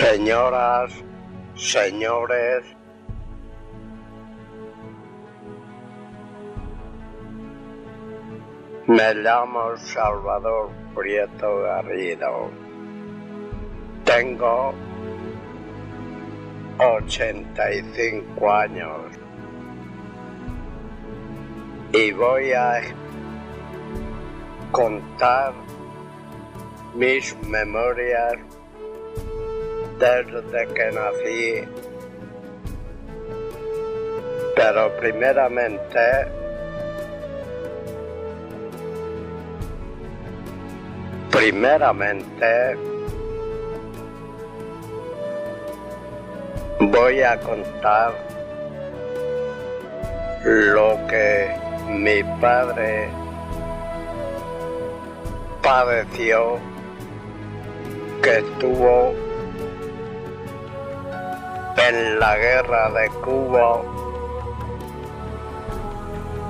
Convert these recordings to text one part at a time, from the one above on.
Señoras, señores, me llamo Salvador Prieto Garrido. Tengo 85 años y voy a contar mis memorias desde que nací. Pero primeramente primeramente voy a contar lo que mi padre padeció que estuvo en la guerra de Cuba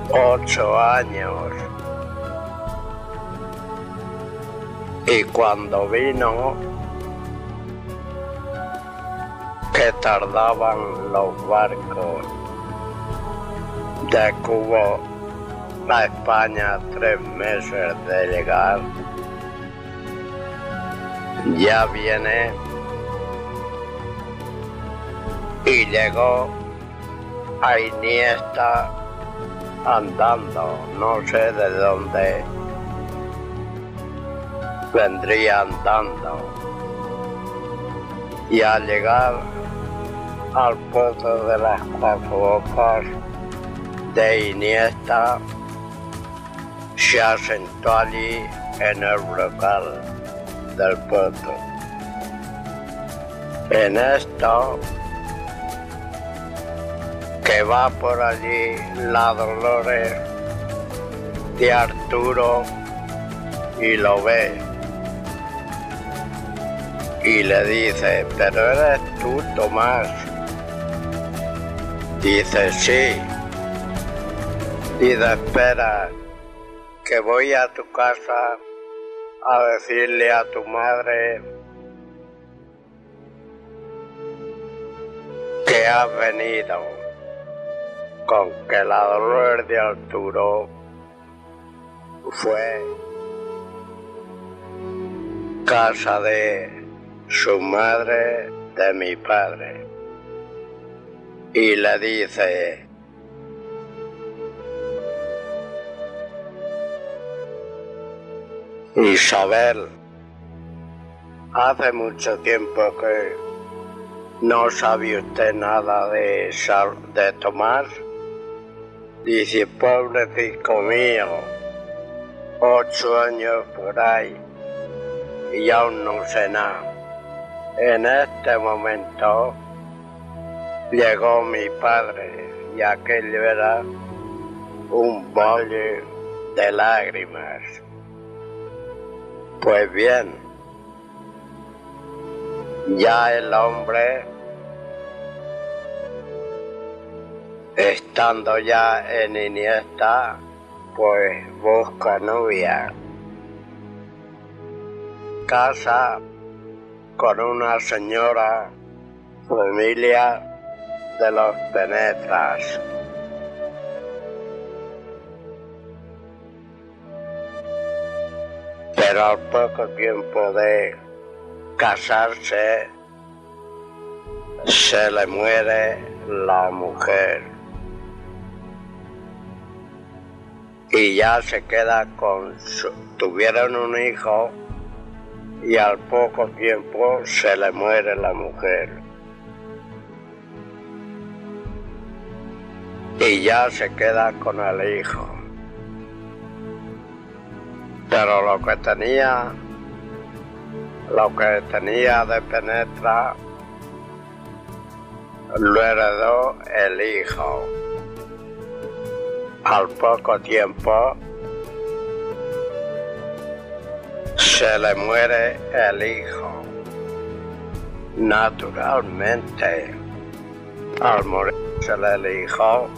ocho años. Y cuando vino, que tardaban los barcos de Cuba a España tres meses de llegar, ya viene y llegó a Iniesta andando, no sé de dónde vendría andando. Y al llegar al puerto de las cuatro de Iniesta, se asentó allí en el local del puerto. En esto, que va por allí la Dolores de Arturo y lo ve y le dice, pero eres tú, Tomás. Dice, sí. Dice, espera, que voy a tu casa a decirle a tu madre que has venido con que la dolor de Arturo fue casa de su madre de mi padre. Y le dice, Isabel, hace mucho tiempo que no sabe usted nada de, de Tomás. Dice, pobrecito mío, ocho años por ahí y aún no sé nada. En este momento llegó mi padre y aquello era un bolle de lágrimas. Pues bien, ya el hombre, estando ya en Iniesta, pues busca novia, casa con una señora familia de los penetras. Pero al poco tiempo de casarse, se le muere la mujer y ya se queda con tuvieron un hijo y al poco tiempo se le muere la mujer. Y ya se queda con el hijo. Pero lo que tenía, lo que tenía de penetra, lo heredó el hijo. Al poco tiempo se le muere el hijo. Naturalmente, al morirse el hijo,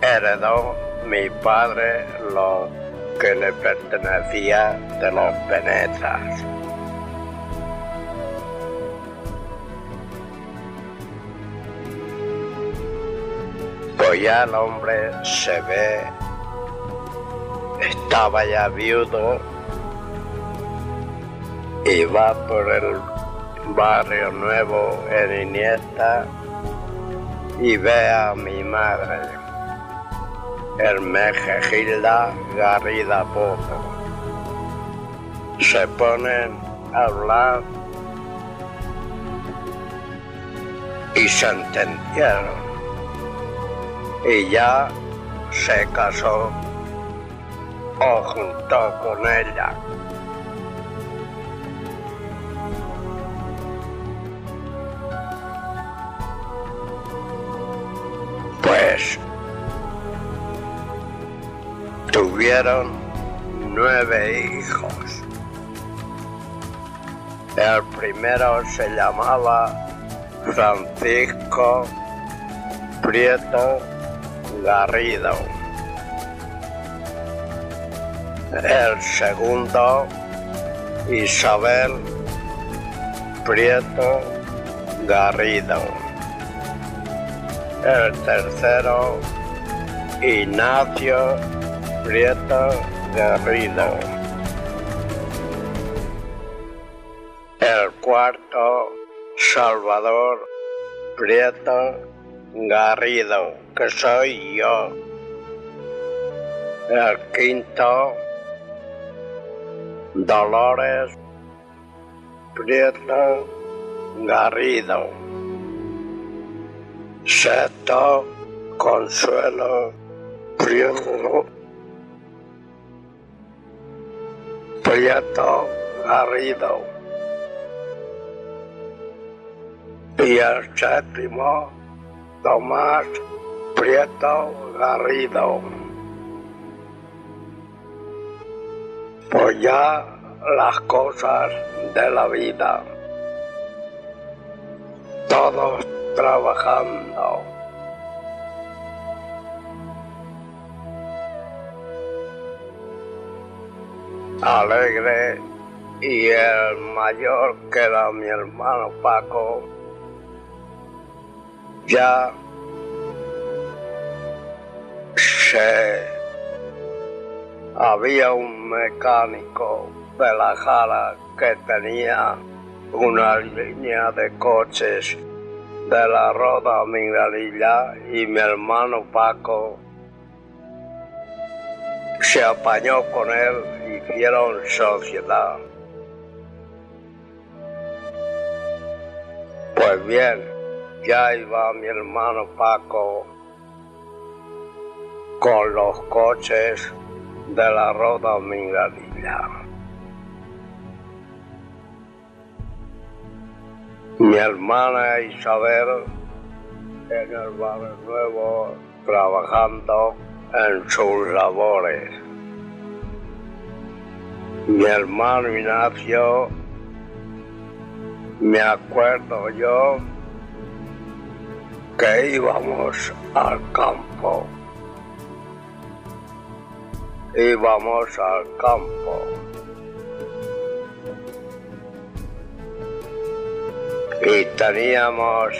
heredó mi padre lo que le pertenecía de los penetras. Ya el hombre se ve, estaba ya viudo y va por el barrio nuevo en Iniesta y ve a mi madre, Hermegilda Garrida Pozo. Se ponen a hablar y se entendieron. Ya se casó o juntó con ella. Pues tuvieron nueve hijos. El primero se llamaba Francisco Prieto Garrido. El segundo, Isabel Prieto Garrido. El tercero, Ignacio Prieto Garrido. El cuarto, Salvador Prieto Garrido, que soy yo. El quinto, Dolores Prieto Garrido. Sexto, Consuelo Prieto. Prieto Garrido. Y el séptimo, Tomás Prieto Garrido. Pues ya las cosas de la vida, todos trabajando. Alegre y el mayor que era mi hermano Paco, ya había un mecánico de la jara que tenía una línea de coches de la Roda Mingalilla y mi hermano Paco se apañó con él, hicieron sociedad. Pues bien, ya iba mi hermano Paco con los coches de la Roda Mingalilla. Mi hermana Isabel en el nuevo trabajando en sus labores. Mi hermano Ignacio, me acuerdo yo que íbamos al campo. Íbamos al campo. Y teníamos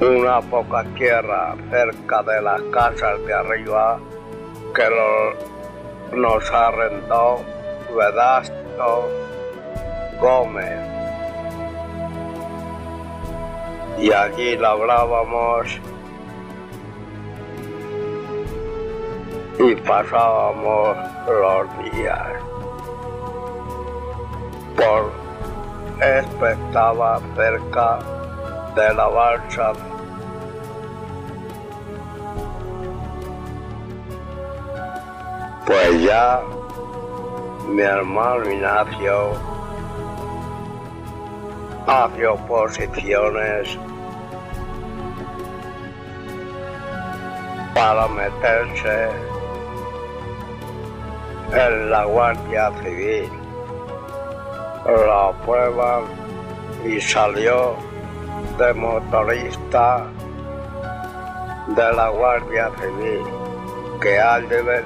una poca tierra cerca de las casas de arriba que nos arrendó Vedasto Gómez. Y allí labrábamos y pasábamos los días. Por esto cerca de la balsa Pues ya mi hermano Ignacio hace oposiciones para meterse en la Guardia Civil. Lo prueba y salió de motorista de la Guardia Civil, que al llevar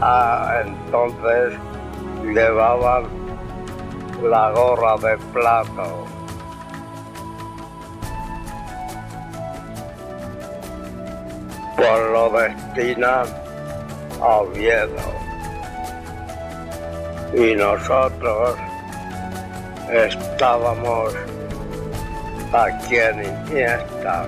a, entonces llevaban la gorra de plato. Pues lo destinan a Oviedo. Y nosotros estábamos aquí en Iniesta.